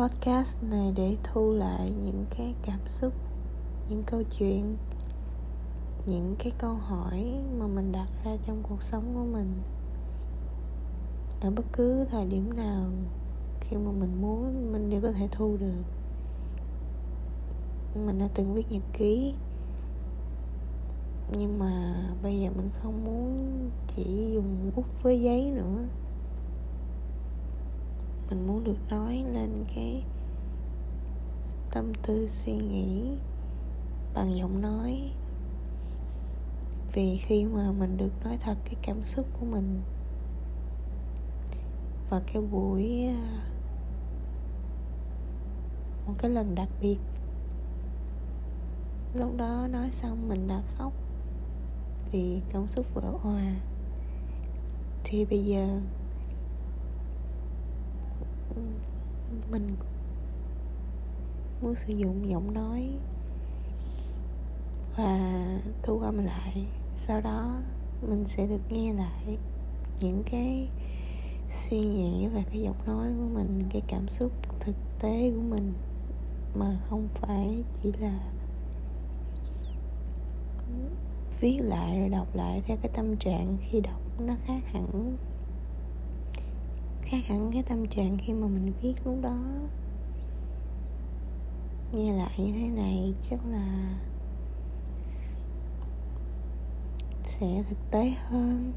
podcast này để thu lại những cái cảm xúc, những câu chuyện, những cái câu hỏi mà mình đặt ra trong cuộc sống của mình. Ở bất cứ thời điểm nào khi mà mình muốn, mình đều có thể thu được. Mình đã từng viết nhật ký, nhưng mà bây giờ mình không muốn chỉ dùng bút với giấy nữa mình muốn được nói lên cái tâm tư suy nghĩ bằng giọng nói. Vì khi mà mình được nói thật cái cảm xúc của mình và cái buổi à, một cái lần đặc biệt, lúc đó nói xong mình đã khóc vì cảm xúc vỡ hòa thì bây giờ mình muốn sử dụng giọng nói và thu âm lại. Sau đó, mình sẽ được nghe lại những cái suy nghĩ và cái giọng nói của mình, cái cảm xúc thực tế của mình, mà không phải chỉ là viết lại rồi đọc lại theo cái tâm trạng khi đọc nó khác hẳn khác hẳn cái tâm trạng khi mà mình viết lúc đó. Nghe lại như thế này chắc là sẽ thực tế hơn.